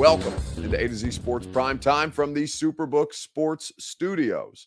Welcome into A to Z Sports Prime Time from the Superbook Sports Studios.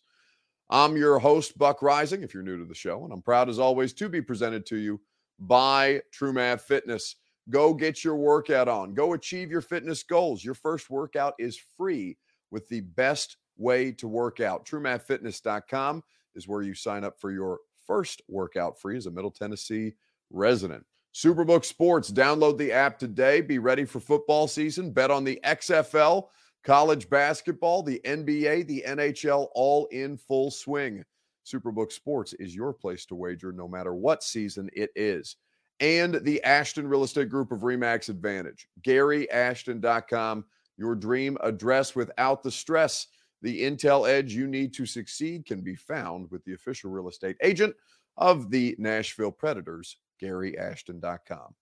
I'm your host, Buck Reising, if you're new to the show, and I'm proud as always to be presented to you by TrueMath Fitness. Go get your workout on. Go achieve your fitness goals. Your first workout is free with the best way to work out. TrueMathFitness.com is where you sign up for your first workout free as a Middle Tennessee resident. Superbook Sports, download the app today. Be ready for football season. Bet on the XFL, college basketball, the NBA, the NHL, all in full swing. Superbook Sports is your place to wager no matter what season it is. And the Ashton Real Estate Group of Remax Advantage. GaryAshton.com, your dream address without the stress. The intel edge you need to succeed can be found with the official real estate agent of the Nashville Predators, GaryAshton.com.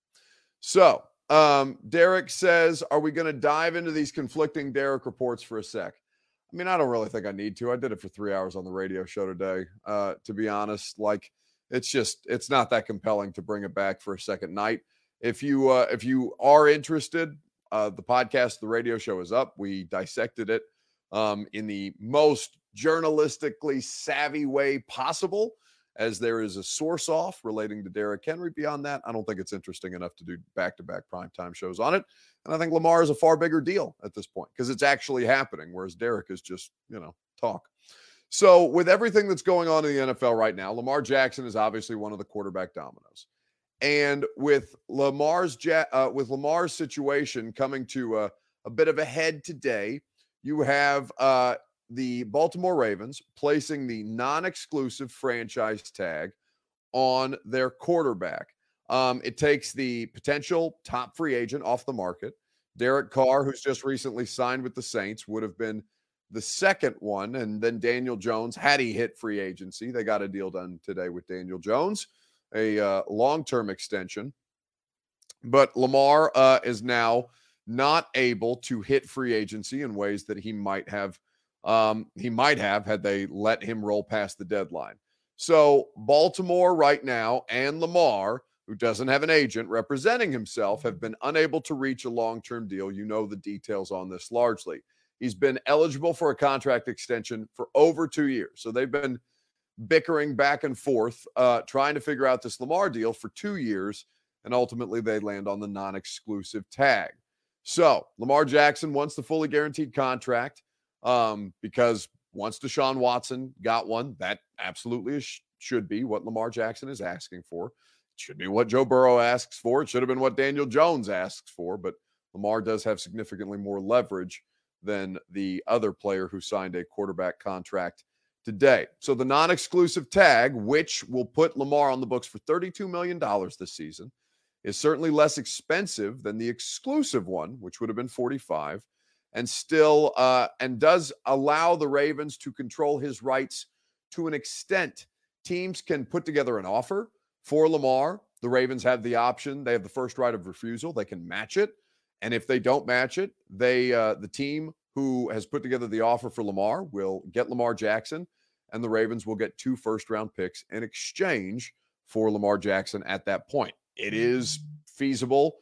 So, um, Derek says, Are we going to dive into these conflicting Derrick reports for a sec? I mean, I don't really think I need to. I did it for three hours on the radio show today. Uh, to be honest, like it's just it's not that compelling to bring it back for a second night. If you uh, if you are interested, uh, the podcast, the radio show is up. We dissected it um, in the most journalistically savvy way possible, as there is a source off relating to Derrick Henry. Beyond that, I don't think it's interesting enough to do back to back primetime shows on it. And I think Lamar is a far bigger deal at this point because it's actually happening, whereas Derrick is just, you know, talk. So, with everything that's going on in the NFL right now, Lamar Jackson is obviously one of the quarterback dominoes. And with Lamar's uh, with Lamar's situation coming to a, a bit of a head today, you have uh, the Baltimore Ravens placing the non-exclusive franchise tag on their quarterback. Um, it takes the potential top free agent off the market. Derek Carr, who's just recently signed with the Saints, would have been the second one. And then Daniel Jones, had he hit free agency, they got a deal done today with Daniel Jones, a uh, long term extension. But Lamar uh, is now not able to hit free agency in ways that he might have um, he might have had they let him roll past the deadline. So Baltimore right now and Lamar, who doesn't have an agent representing himself, have been unable to reach a long-term deal. You know the details on this largely. He's been eligible for a contract extension for over two years. So they've been bickering back and forth, uh, trying to figure out this Lamar deal for two years. And ultimately, they land on the non exclusive tag. So Lamar Jackson wants the fully guaranteed contract um, because once Deshaun Watson got one, that absolutely should be what Lamar Jackson is asking for. It should be what Joe Burrow asks for. It should have been what Daniel Jones asks for, but Lamar does have significantly more leverage than the other player who signed a quarterback contract today. So the non exclusive tag, which will put Lamar on the books for $32 million this season, is certainly less expensive than the exclusive one, which would have been 45 and still uh, and does allow the Ravens to control his rights to an extent. Teams can put together an offer for Lamar. The Ravens have the option; they have the first right of refusal. They can match it, and if they don't match it, they uh, the team who has put together the offer for Lamar will get Lamar Jackson, and the Ravens will get two first round picks in exchange for Lamar Jackson at that point. It is feasible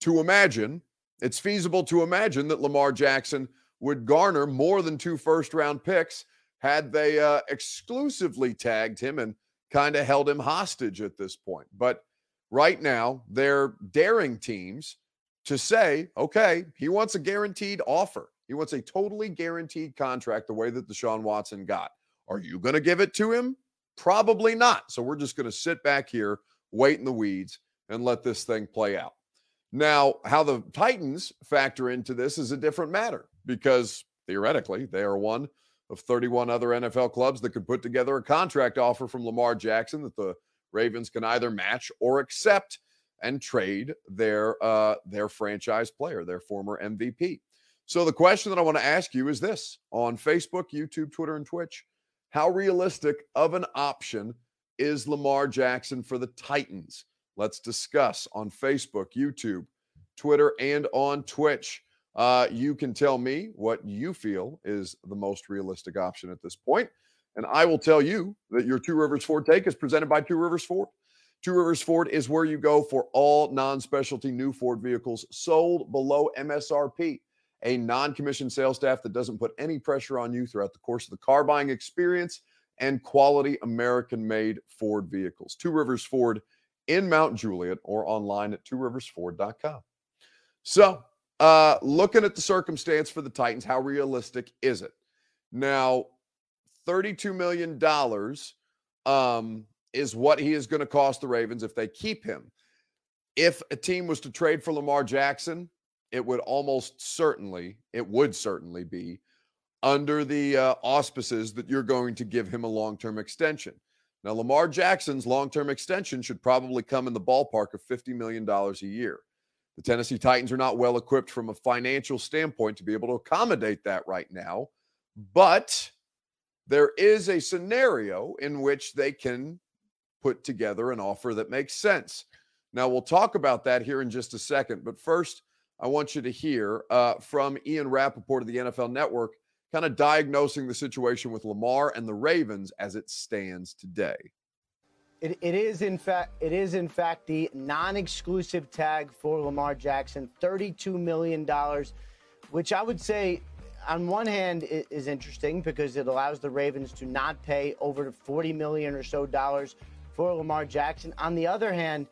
to imagine. It's feasible to imagine that Lamar Jackson would garner more than two first round picks had they uh, exclusively tagged him and kind of held him hostage at this point. But right now, they're daring teams to say, okay, he wants a guaranteed offer. He wants a totally guaranteed contract the way that Deshaun Watson got. Are you going to give it to him? Probably not. So we're just going to sit back here, wait in the weeds, and let this thing play out. Now, how the Titans factor into this is a different matter because theoretically they are one of 31 other NFL clubs that could put together a contract offer from Lamar Jackson that the Ravens can either match or accept and trade their uh, their franchise player, their former MVP. So the question that I want to ask you is this: on Facebook, YouTube, Twitter, and Twitch, how realistic of an option is Lamar Jackson for the Titans? Let's discuss on Facebook, YouTube, Twitter, and on Twitch. Uh, you can tell me what you feel is the most realistic option at this point, and I will tell you that your Two Rivers Ford take is presented by Two Rivers Ford. Two Rivers Ford is where you go for all non specialty new Ford vehicles sold below MSRP. A non commissioned sales staff that doesn't put any pressure on you throughout the course of the car buying experience and quality American made Ford vehicles. Two Rivers Ford in Mount Juliet or online at tworiversford.com. So, uh, looking at the circumstance for the Titans, how realistic is it? Now, $32 million um, is what he is going to cost the Ravens if they keep him. If a team was to trade for Lamar Jackson, it would almost certainly, it would certainly be under the uh, auspices that you're going to give him a long term extension. Now, Lamar Jackson's long term extension should probably come in the ballpark of $50 million a year. The Tennessee Titans are not well equipped from a financial standpoint to be able to accommodate that right now, but there is a scenario in which they can put together an offer that makes sense. Now, we'll talk about that here in just a second. But first, I want you to hear uh, from Ian Rapoport of the NFL Network, kind of diagnosing the situation with Lamar and the Ravens as it stands today. It, it is in fact it is in fact the non-exclusive tag for Lamar Jackson, thirty-two million dollars, which I would say, on one hand, is interesting because it allows the Ravens to not pay over forty million or so dollars for Lamar Jackson. On the other hand,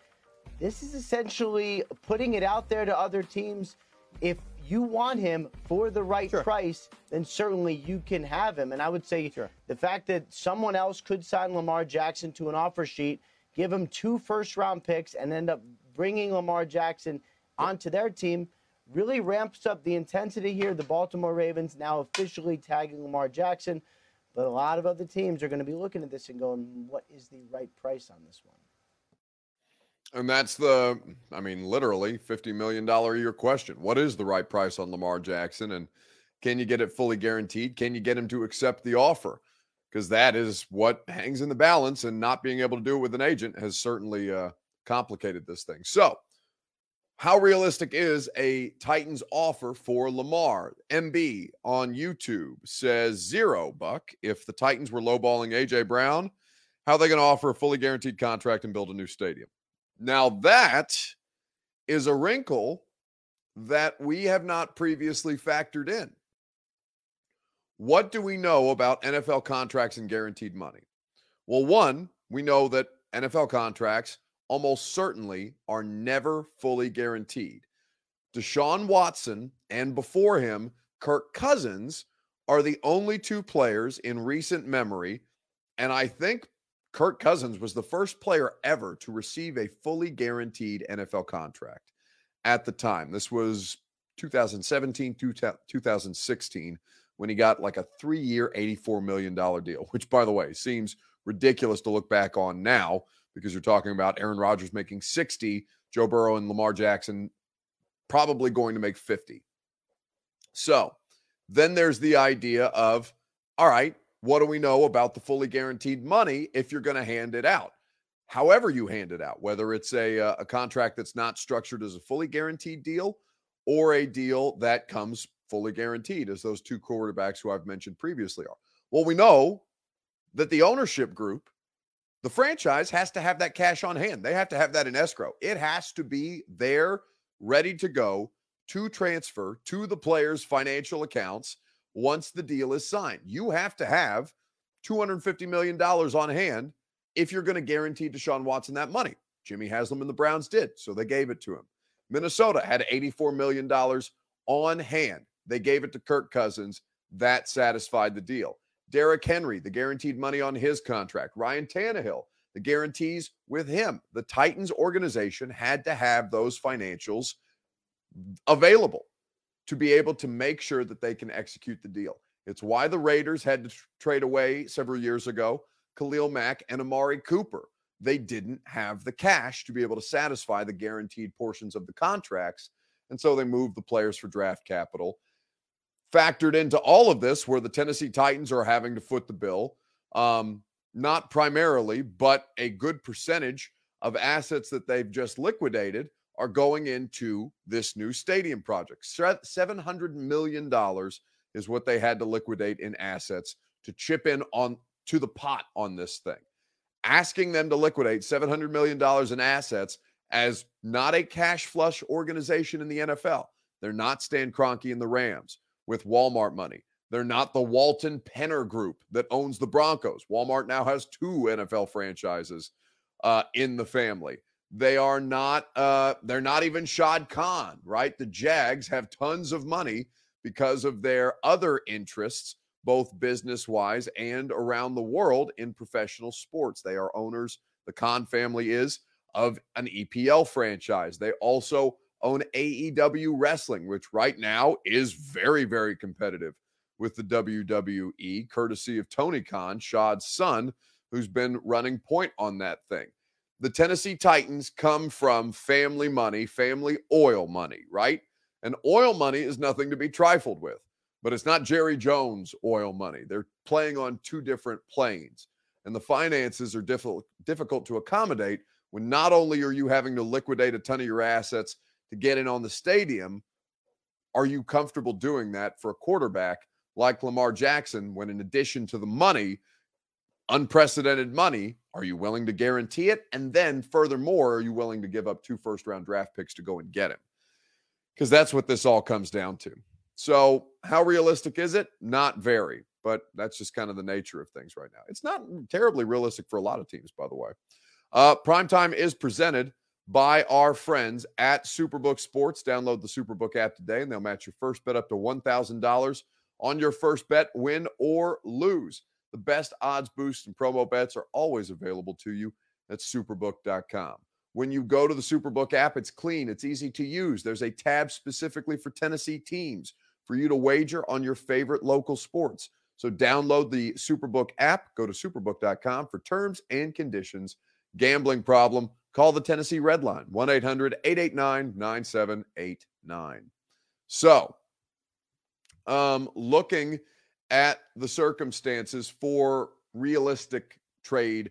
this is essentially putting it out there to other teams. If you want him for the right sure. price, then certainly you can have him. And I would say sure. the fact that someone else could sign Lamar Jackson to an offer sheet, give him two first round picks, and end up bringing Lamar Jackson onto their team really ramps up the intensity here. The Baltimore Ravens now officially tagging Lamar Jackson. But a lot of other teams are going to be looking at this and going, what is the right price on this one? And that's the, I mean, literally $50 million a year question. What is the right price on Lamar Jackson? And can you get it fully guaranteed? Can you get him to accept the offer? Because that is what hangs in the balance. And not being able to do it with an agent has certainly uh, complicated this thing. So, how realistic is a Titans offer for Lamar? MB on YouTube says zero buck. If the Titans were lowballing AJ Brown, how are they going to offer a fully guaranteed contract and build a new stadium? Now, that is a wrinkle that we have not previously factored in. What do we know about NFL contracts and guaranteed money? Well, one, we know that NFL contracts almost certainly are never fully guaranteed. Deshaun Watson and before him, Kirk Cousins are the only two players in recent memory. And I think Kirk Cousins was the first player ever to receive a fully guaranteed NFL contract at the time. This was 2017, 2016, when he got like a three year, $84 million deal, which, by the way, seems ridiculous to look back on now because you're talking about Aaron Rodgers making 60, Joe Burrow and Lamar Jackson probably going to make 50. So then there's the idea of, all right, what do we know about the fully guaranteed money if you're going to hand it out? However, you hand it out, whether it's a, uh, a contract that's not structured as a fully guaranteed deal or a deal that comes fully guaranteed, as those two quarterbacks who I've mentioned previously are. Well, we know that the ownership group the franchise has to have that cash on hand. They have to have that in escrow. It has to be there, ready to go to transfer to the player's financial accounts once the deal is signed. You have to have $250 million on hand if you're going to guarantee Deshaun Watson that money. Jimmy Haslam and the Browns did, so they gave it to him. Minnesota had $84 million on hand. They gave it to Kirk Cousins. That satisfied the deal. Derrick Henry, the guaranteed money on his contract. Ryan Tannehill, the guarantees with him. The Titans organization had to have those financials available to be able to make sure that they can execute the deal. It's why the Raiders had to trade away several years ago Khalil Mack and Amari Cooper they didn't have the cash to be able to satisfy the guaranteed portions of the contracts. And so they moved the players for draft capital. Factored into all of this, where the Tennessee Titans are having to foot the bill, um, not primarily, but a good percentage of assets that they've just liquidated are going into this new stadium project. $700 million is what they had to liquidate in assets to chip in on to the pot on this thing. Asking them to liquidate $700 million in assets as not a cash flush organization in the NFL. They're not Stan Kroenke and the Rams with Walmart money. They're not the Walton Penner Group that owns the Broncos. Walmart now has two NFL franchises uh, in the family. They are not. Uh, they're not even Shad Khan, right? The Jags have tons of money because of their other interests, both business wise and around the world in professional sports. They are owners. The Khan family is of an EPL franchise. They also own AEW Wrestling, which right now is very, very competitive with the WWE, courtesy of Tony Khan, Shad's son, who's been running point on that thing. The Tennessee Titans come from family money, family oil money, right? And oil money is nothing to be trifled with, but it's not Jerry Jones oil money. They're playing on two different planes, and the finances are difficult difficult to accommodate when not only are you having to liquidate a ton of your assets to get in on the stadium, are you comfortable doing that for a quarterback like Lamar Jackson when, in addition to the money, unprecedented money, are you willing to guarantee it? And then, furthermore, are you willing to give up two first round draft picks to go and get him? Because that's what this all comes down to. So, how realistic is it? Not very, but that's just kind of the nature of things right now. It's not terribly realistic for a lot of teams, by the way. Uh, Primetime is presented by our friends at Superbook Sports. Download the Superbook app today, and they'll match your first bet up to $1,000 on your first bet, win or lose. The best odds boosts and promo bets are always available to you at superbook.com. When you go to the Superbook app, it's clean, it's easy to use. There's a tab specifically for Tennessee teams for you to wager on your favorite local sports. So download the Superbook app, go to superbook.com for terms and conditions. Gambling problem, call the Tennessee Red Line, 1 800 889 9789. So, um, looking at the circumstances for realistic trade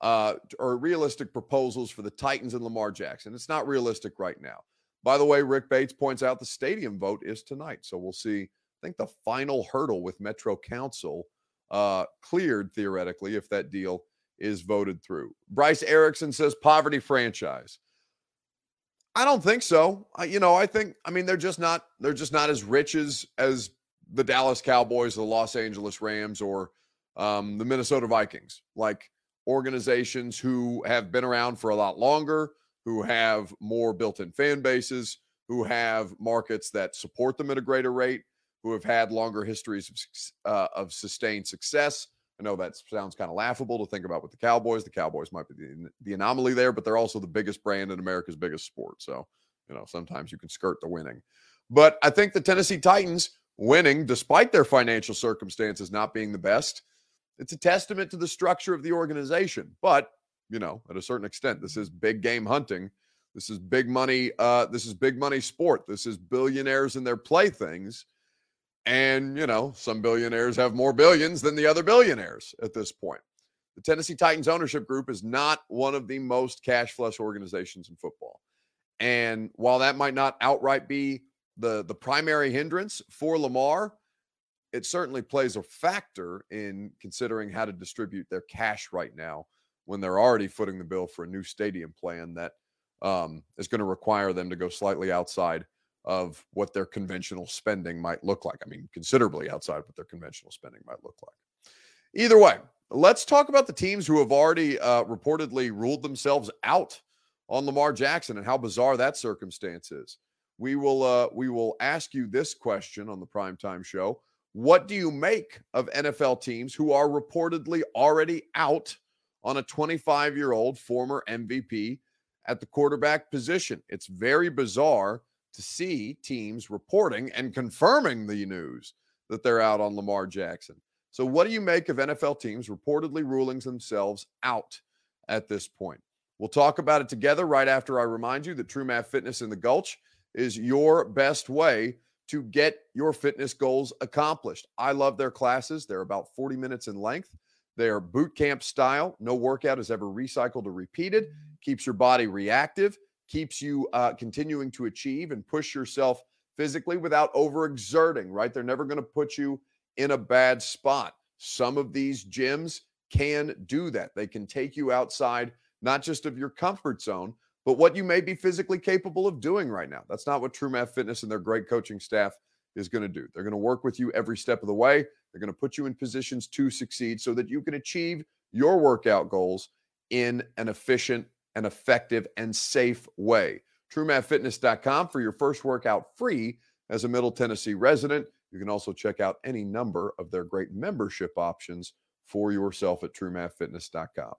uh, or realistic proposals for the Titans and Lamar Jackson. It's not realistic right now. By the way, Rick Bates points out the stadium vote is tonight. So we'll see. I think the final hurdle with Metro Council uh, cleared theoretically if that deal is voted through. Bryce Erickson says poverty franchise. I don't think so. I, you know, I think I mean they're just not they're just not as rich as as the Dallas Cowboys, the Los Angeles Rams, or um, the Minnesota Vikings, like organizations who have been around for a lot longer, who have more built in fan bases, who have markets that support them at a greater rate, who have had longer histories of, uh, of sustained success. I know that sounds kind of laughable to think about with the Cowboys. The Cowboys might be the, the anomaly there, but they're also the biggest brand in America's biggest sport. So, you know, sometimes you can skirt the winning. But I think the Tennessee Titans winning despite their financial circumstances not being the best. It's a testament to the structure of the organization. But, you know, at a certain extent, this is big game hunting. This is big money. Uh, this is big money sport. This is billionaires and their playthings. And, you know, some billionaires have more billions than the other billionaires at this point. The Tennessee Titans ownership group is not one of the most cash flush organizations in football. And while that might not outright be the the primary hindrance for Lamar, it certainly plays a factor in considering how to distribute their cash right now when they're already footing the bill for a new stadium plan that um, is going to require them to go slightly outside of what their conventional spending might look like. I mean, considerably outside of what their conventional spending might look like. Either way, let's talk about the teams who have already uh, reportedly ruled themselves out on Lamar Jackson and how bizarre that circumstance is we will uh, we will ask you this question on the primetime show. What do you make of NFL teams who are reportedly already out on a 25 year old former MVP at the quarterback position? It's very bizarre to see teams reporting and confirming the news that they're out on Lamar Jackson. So, what do you make of NFL teams reportedly ruling themselves out? at this point. We'll talk about it together right after I remind you that True Math Fitness in the Gulch is your best way to get your fitness goals accomplished. I love their classes. They're about 40 minutes in length. They are boot camp style. No workout is ever recycled or repeated. Keeps your body reactive, keeps you uh, continuing to achieve and push yourself physically without overexerting, right? They're never going to put you in a bad spot. Some of these gyms can do that. They can take you outside, not just of your comfort zone, but what you may be physically capable of doing right now. That's not what True Math Fitness and their great coaching staff is going to do. They're going to work with you every step of the way. They're going to put you in positions to succeed so that you can achieve your workout goals in an efficient and effective and safe way. TrueMathFitness.com for your first workout free as a Middle Tennessee resident. You can also check out any number of their great membership options for yourself at TrueMathFitness.com.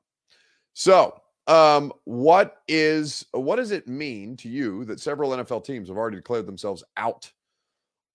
So, um, what is what does it mean to you that several NFL teams have already declared themselves out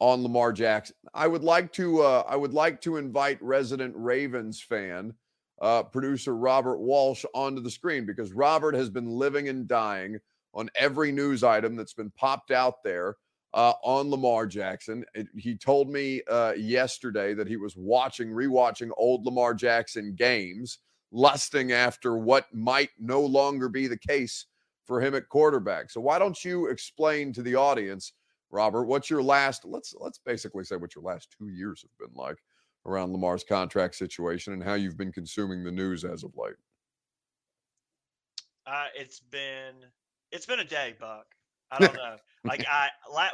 on Lamar Jackson? I would like to uh, I would like to invite resident Ravens fan uh, producer Robert Walsh onto the screen because Robert has been living and dying on every news item that's been popped out there uh, on Lamar Jackson. It, he told me uh, yesterday that he was watching, rewatching old Lamar Jackson games, lusting after what might no longer be the case for him at quarterback. So why don't you explain to the audience, Robert, what's your last? Let's let's basically say what your last two years have been like around Lamar's contract situation and how you've been consuming the news as of late. Uh, it's been it's been a day, Buck. I don't know. like I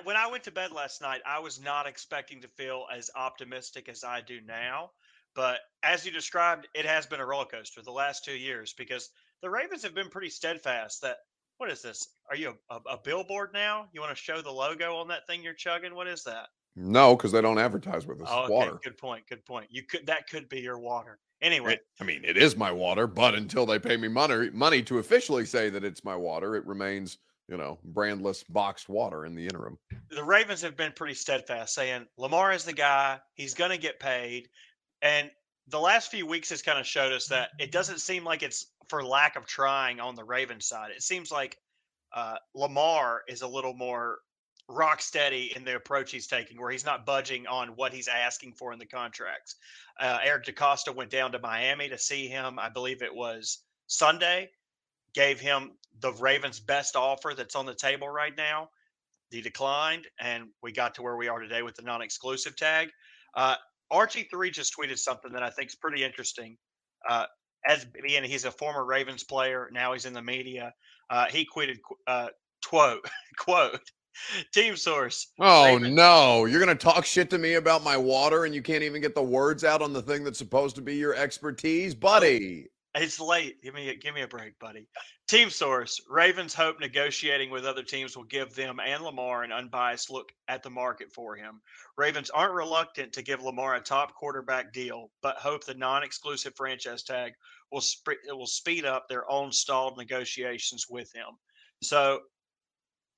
when I went to bed last night, I was not expecting to feel as optimistic as I do now. But as you described, it has been a roller coaster the last two years because the Ravens have been pretty steadfast. That what is this? Are you a, a billboard now? You want to show the logo on that thing you're chugging? What is that? No, because they don't advertise with us. Oh, okay. water. Good point. Good point. You could that could be your water. Anyway, it, I mean, it is my water, but until they pay me money money to officially say that it's my water, it remains, you know, brandless boxed water in the interim. The Ravens have been pretty steadfast, saying Lamar is the guy. He's going to get paid, and the last few weeks has kind of showed us that it doesn't seem like it's for lack of trying on the Ravens side. It seems like uh, Lamar is a little more rock steady in the approach he's taking, where he's not budging on what he's asking for in the contracts. Uh, Eric DeCosta went down to Miami to see him. I believe it was Sunday. Gave him the Ravens' best offer that's on the table right now. He declined, and we got to where we are today with the non-exclusive tag. Uh, Archie three just tweeted something that I think is pretty interesting. Uh, as being he's a former Ravens player, now he's in the media. Uh, he tweeted uh, quote quote Team source. Oh no, you're gonna talk shit to me about my water, and you can't even get the words out on the thing that's supposed to be your expertise, buddy. It's late. Give me a, give me a break, buddy. Team source: Ravens hope negotiating with other teams will give them and Lamar an unbiased look at the market for him. Ravens aren't reluctant to give Lamar a top quarterback deal, but hope the non-exclusive franchise tag will sp- will speed up their own stalled negotiations with him. So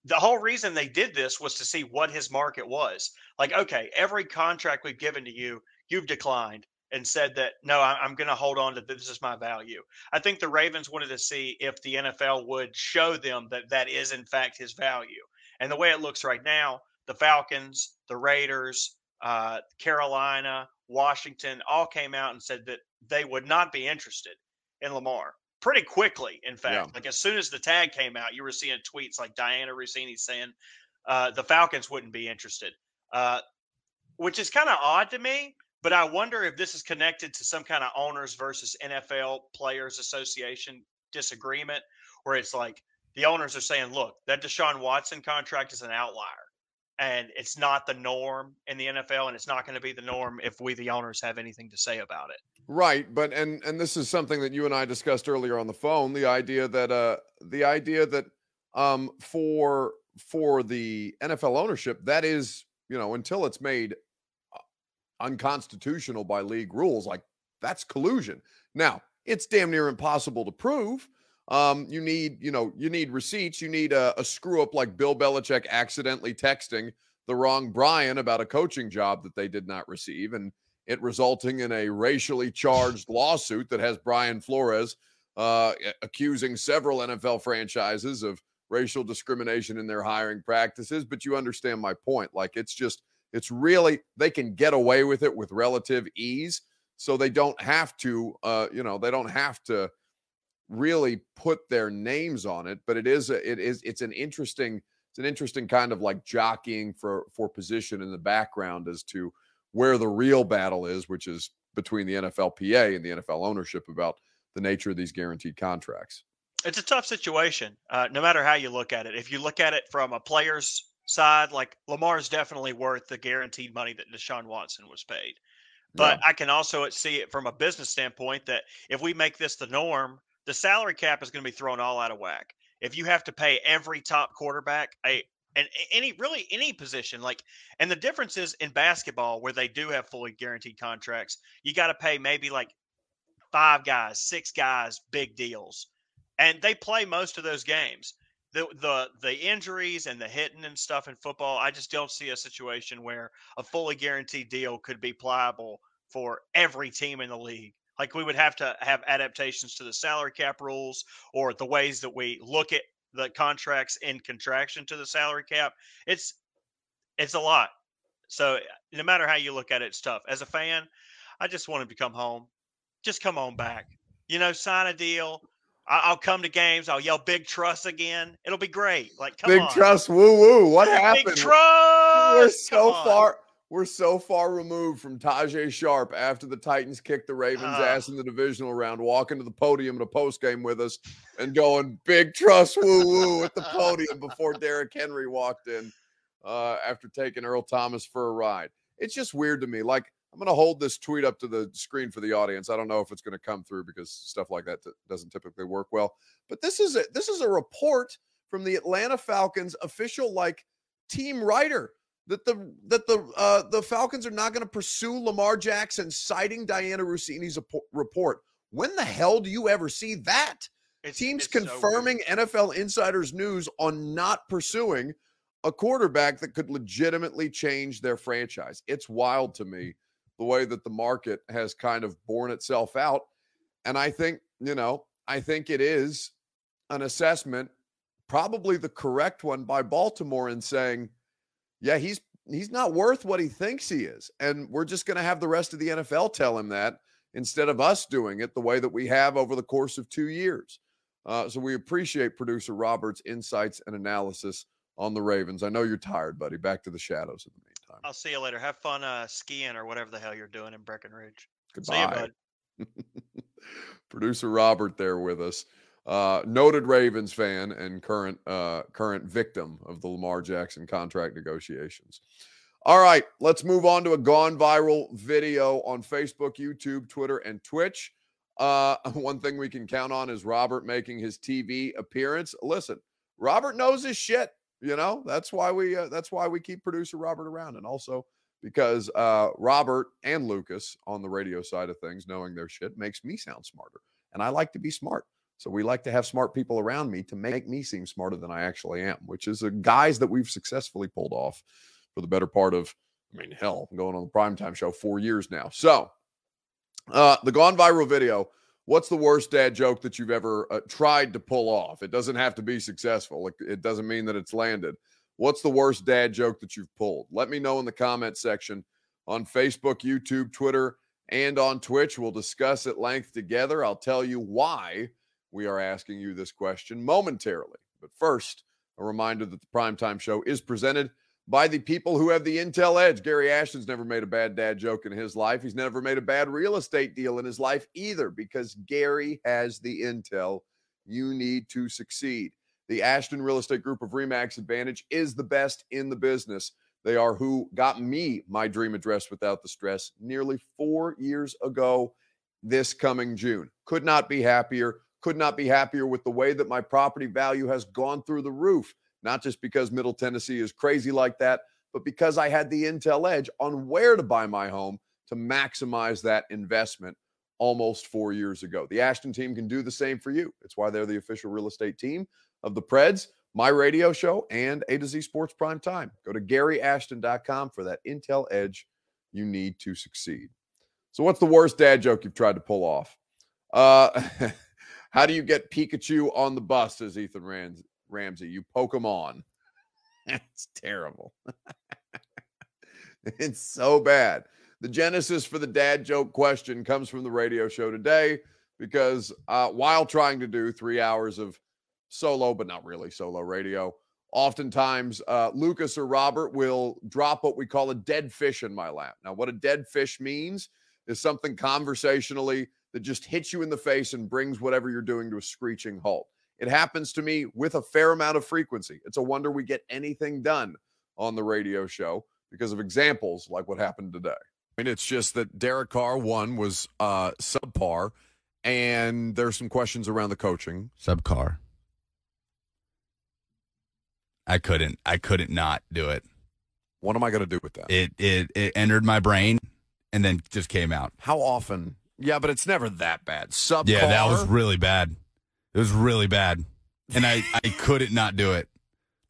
the whole reason they did this was to see what his market was. Like, okay, every contract we've given to you, you've declined and said that no, I'm going to hold on to this is my value. I think the Ravens wanted to see if the NFL would show them that that is in fact his value. And the way it looks right now, the Falcons, the Raiders, uh, Carolina, Washington all came out and said that they would not be interested in Lamar pretty quickly. In fact, yeah. like as soon as the tag came out, you were seeing tweets like Dianna Russini saying uh, the Falcons wouldn't be interested, uh, which is kind of odd to me. But I wonder if this is connected to some kind of owners versus NFL Players Association disagreement, where it's like the owners are saying, "Look, that Deshaun Watson contract is an outlier." and it's not the norm in the NFL, and it's not going to be the norm if we, the owners, have anything to say about it. Right, but and and this is something that you and I discussed earlier on the phone. The idea that uh the idea that um for for the NFL ownership that is you know until it's made unconstitutional by league rules like that's collusion. Now it's damn near impossible to prove. Um, you need you know you need receipts. You need a, a screw up like Bill Belichick accidentally texting the wrong Brian about a coaching job that they did not receive and it resulting in a racially charged lawsuit that has Brian Flores uh, accusing several NFL franchises of racial discrimination in their hiring practices. But you understand my point. Like it's just, it's really, they can get away with it with relative ease. So they don't have to, uh, you know, they don't have to really put their names on it. But it is, a, it is, it's an interesting, it's an interesting kind of like jockeying for for position in the background as to where the real battle is, which is between the NFLPA and the NFL ownership about the nature of these guaranteed contracts. It's a tough situation, uh, no matter how you look at it. If you look at it from a player's side, like Lamar is definitely worth the guaranteed money that Deshaun Watson was paid. But yeah. I can also see it from a business standpoint that if we make this the norm, the salary cap is going to be thrown all out of whack. If you have to pay every top quarterback a and any really any position like and the difference is in basketball where they do have fully guaranteed contracts you got to pay maybe like five guys six guys big deals and they play most of those games the the the injuries and the hitting and stuff in football i just don't see a situation where a fully guaranteed deal could be pliable for every team in the league like we would have to have adaptations to the salary cap rules or the ways that we look at the contracts in contraction to the salary cap. It's it's a lot. So no matter how you look at it, it's tough. As a fan, I just want him to come home. Just come on back. You know, sign a deal. I'll come to games. I'll yell "Big Trust" again. It'll be great. Like, come Big on. Trust, woo woo. What happened? Big Trust. We're so far we're so far removed from Tajaé Sharpe after the Titans kicked the Ravens' uh, ass in the divisional round, walking to the podium at a post game with us and going big trust woo woo at the podium before Derrick Henry walked in uh, after taking Earl Thomas for a ride. It's just weird to me. Like I'm going to hold this tweet up to the screen for the audience. I don't know if it's going to come through because stuff like that t- doesn't typically work well. But this is a, this is a report from the Atlanta Falcons official like team writer that the that the uh, the Falcons are not going to pursue Lamar Jackson, citing Dianna Russini's report. When the hell do you ever see that? It's, Teams it's confirming so NFL insiders news on not pursuing a quarterback that could legitimately change their franchise. It's wild to me the way that the market has kind of borne itself out. And I think, you know, I think it is an assessment, probably the correct one by Baltimore in saying, yeah, he's he's not worth what he thinks he is. And we're just going to have the rest of the NFL tell him that instead of us doing it the way that we have over the course of two years. Uh, so we appreciate producer Robert's insights and analysis on the Ravens. I know you're tired, buddy. Back to the shadows in the meantime. I'll see you later. Have fun uh, skiing or whatever the hell you're doing in Breckenridge. Goodbye. You, producer Robert there with us uh, noted Ravens fan and current uh, current victim of the Lamar Jackson contract negotiations. All right, let's move on to a gone viral video on Facebook, YouTube, Twitter, and Twitch. Uh, one thing we can count on is Robert making his TV appearance. Listen, Robert knows his shit. You know that's why we uh, that's why we keep producer Robert around, and also because uh, Robert and Lucas on the radio side of things, knowing their shit, makes me sound smarter, and I like to be smart. So we like to have smart people around me to make me seem smarter than I actually am, which is a guise that we've successfully pulled off for the better part of, I mean, hell, I'm going on the primetime show four years now. So uh, the gone viral video. What's the worst dad joke that you've ever uh, tried to pull off? It doesn't have to be successful. Like, it doesn't mean that it's landed. What's the worst dad joke that you've pulled? Let me know in the comment section on Facebook, YouTube, Twitter, and on Twitch. We'll discuss at length together. I'll tell you why we are asking you this question momentarily. But first, a reminder that the primetime show is presented by the people who have the intel edge. Gary Ashton's never made a bad dad joke in his life. He's never made a bad real estate deal in his life either because Gary has the intel you need to succeed. The Ashton Real Estate Group of Remax Advantage is the best in the business. They are who got me my dream address without the stress nearly four years ago this coming June. Could not be happier could not be happier with the way that my property value has gone through the roof. Not just because Middle Tennessee is crazy like that, but because I had the intel edge on where to buy my home to maximize that investment almost four years ago. The Ashton team can do the same for you. It's why they're the official real estate team of the Preds, my radio show, and A to Z Sports Prime Time. Go to GaryAshton.com for that intel edge you need to succeed. So, what's the worst dad joke you've tried to pull off? Uh, How do you get Pikachu on the bus? Says Ethan Rams- Ramsey. You poke him on. That's terrible. it's so bad. The genesis for the dad joke question comes from the radio show today because uh, while trying to do three hours of solo, but not really solo radio, oftentimes uh, Lucas or Robert will drop what we call a dead fish in my lap. Now, what a dead fish means is something conversationally that just hits you in the face and brings whatever you're doing to a screeching halt. It happens to me with a fair amount of frequency. It's a wonder we get anything done on the radio show because of examples like what happened today. I mean, it's just that Derek Carr, one, was uh, subpar, and there's some questions around the coaching. Subcar. I couldn't. I couldn't not do it. What am I going to do with that? It it it entered my brain and then just came out. How often? Yeah, but it's never that bad. Subpar. Yeah, that was really bad. It was really bad, and I I couldn't not do it.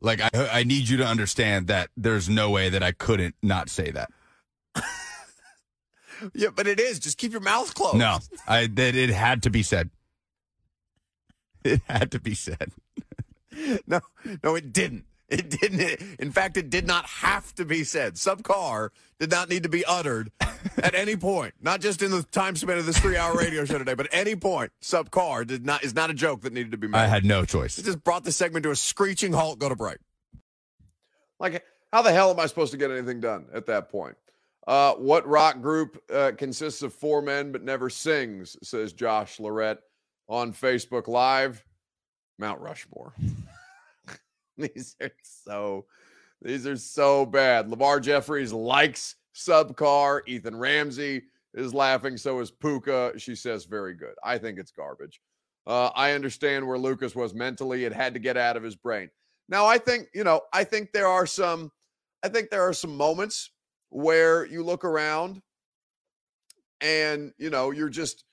Like I I need you to understand that there's no way that I couldn't not say that. yeah, but it is. Just keep your mouth closed. No, I that it had to be said. It had to be said. no, no, it didn't. It didn't. In fact, it did not have to be said. Subcar did not need to be uttered at any point. Not just in the time span of this three-hour radio show today, but any point. Subcar did not is not a joke that needed to be made. I had no choice. It just brought the segment to a screeching halt. Go to break. Like, how the hell am I supposed to get anything done at that point? Uh, what rock group uh, consists of four men but never sings? Says Josh Lorette on Facebook Live. Mount Rushmore. these are so these are so bad. LaVar Jeffries likes subcar. Ethan Ramsey is laughing. So is Puka. She says very good. I think it's garbage. Uh, I understand where Lucas was mentally. It had to get out of his brain. Now I think you know. I think there are some. I think there are some moments where you look around and you know you're just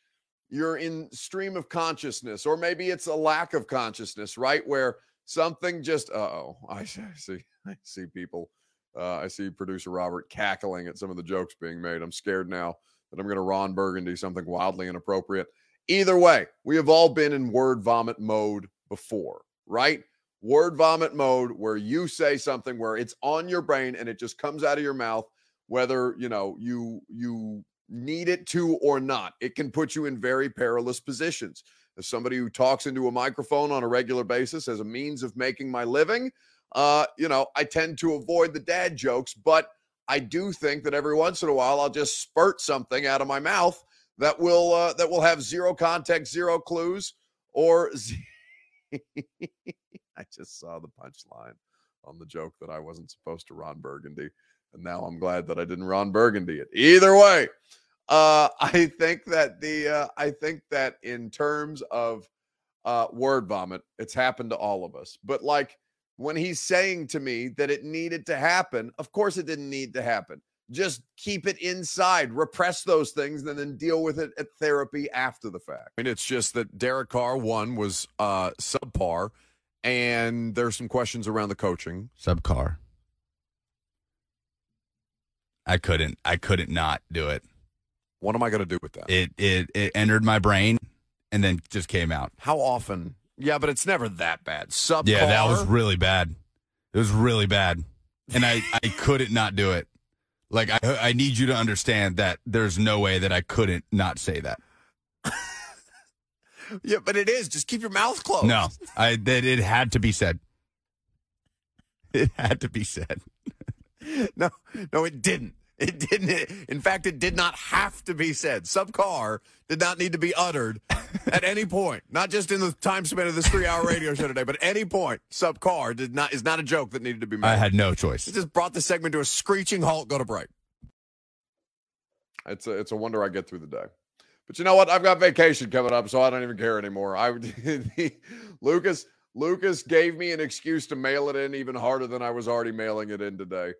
you're in stream of consciousness or maybe it's a lack of consciousness right where something just oh I see I see people uh, I see producer Robert cackling at some of the jokes being made. I'm scared now that I'm going to Ron Burgundy something wildly inappropriate. Either way, we have all been in word vomit mode before, right? Word vomit mode where you say something where it's on your brain and it just comes out of your mouth whether, you know, you you need it to or not. It can put you in very perilous positions as somebody who talks into a microphone on a regular basis as a means of making my living, uh, you know, I tend to avoid the dad jokes, but I do think that every once in a while I'll just spurt something out of my mouth that will uh, that will have zero context, zero clues, or z- I just saw the punchline on the joke that I wasn't supposed to Ron Burgundy, and now I'm glad that I didn't Ron Burgundy it. Either way, uh, I think that the uh, I think that in terms of uh, word vomit, it's happened to all of us. But like when he's saying to me that it needed to happen, of course it didn't need to happen. Just keep it inside, repress those things, and then deal with it at therapy after the fact. I mean, it's just that Derek Carr one was uh, subpar, and there's some questions around the coaching. Subcar. I couldn't. I couldn't not do it. What am I going to do with that? It it it entered my brain and then just came out. How often? Yeah, but it's never that bad. Subcar. Yeah, that was really bad. It was really bad, and I I couldn't not do it. Like I I need you to understand that there's no way that I couldn't not say that. yeah, but it is. Just keep your mouth closed. No, I that it had to be said. It had to be said. no, no, it didn't. It didn't. In fact, it did not have to be said. Subcar did not need to be uttered at any point. Not just in the time span of this three-hour radio show today, but any point. Subcar did not is not a joke that needed to be made. I had no choice. It just brought the segment to a screeching halt. Go to break. It's a it's a wonder I get through the day. But you know what? I've got vacation coming up, so I don't even care anymore. I Lucas Lucas gave me an excuse to mail it in even harder than I was already mailing it in today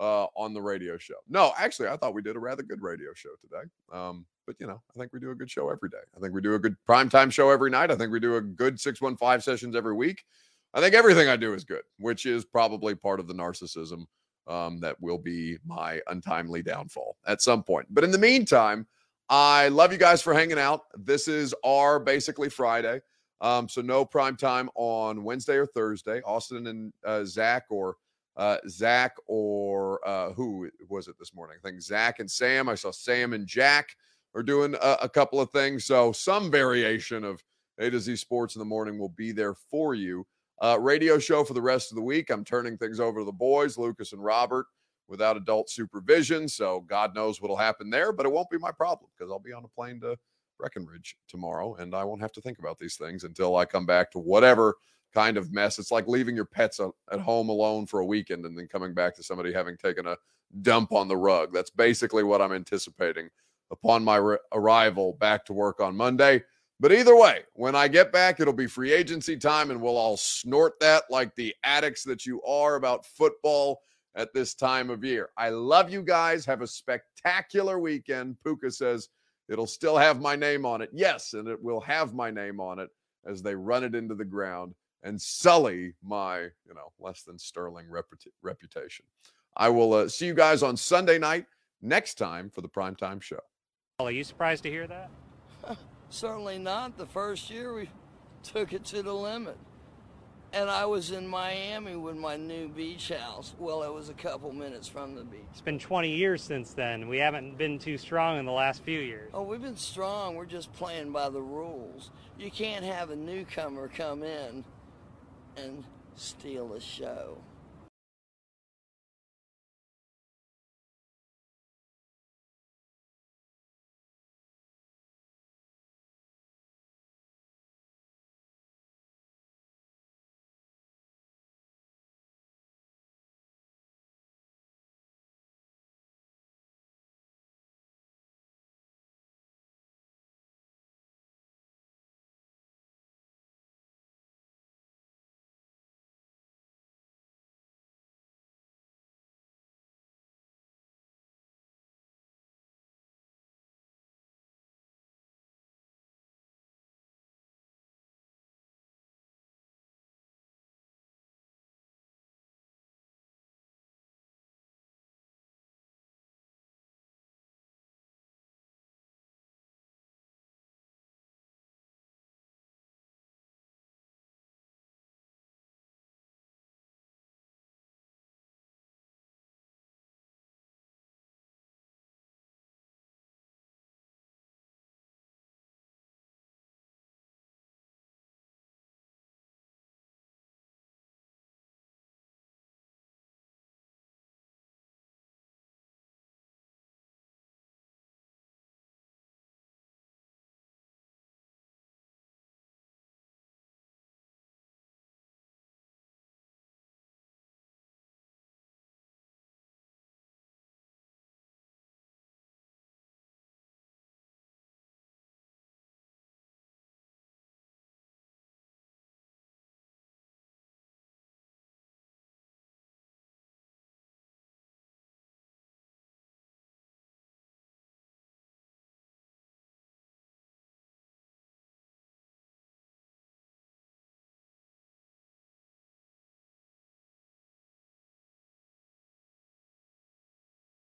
uh, on the radio show. No, actually, I thought we did a rather good radio show today. Um, but you know, I think we do a good show every day. I think we do a good primetime show every night. I think we do a good 615 sessions every week. I think everything I do is good, which is probably part of the narcissism um, that will be my untimely downfall at some point. But in the meantime, I love you guys for hanging out. This is our basically Friday. Um, so no prime time on Wednesday or Thursday. Austin and uh, Zach or uh, Zach or uh, who was it this morning? I think Zach and Sam. I saw Sam and Jack are doing a, a couple of things. So some variation of A to Z Sports in the morning will be there for you. Uh, radio show for the rest of the week. I'm turning things over to the boys, Lucas and Robert, without adult supervision. So God knows what'll happen there, but it won't be my problem because I'll be on a plane to Breckenridge tomorrow and I won't have to think about these things until I come back to whatever kind of mess. It's like leaving your pets at home alone for a weekend and then coming back to somebody having taken a dump on the rug. That's basically what I'm anticipating upon my re- arrival back to work on Monday. But either way, when I get back, it'll be free agency time and we'll all snort that like the addicts that you are about football at this time of year. I love you guys. Have a spectacular weekend. Puka says it'll still have my name on it. Yes, and it will have my name on it as they run it into the ground and sully my, you know, less than sterling reputation. I will uh, see you guys on Sunday night next time for the primetime show. Are you surprised to hear that? Certainly not. The first year we took it to the limit. And I was in Miami with my new beach house. Well, it was a couple minutes from the beach. It's been 20 years since then. We haven't been too strong in the last few years. Oh, we've been strong. We're just playing by the rules. You can't have a newcomer come in and steal a show.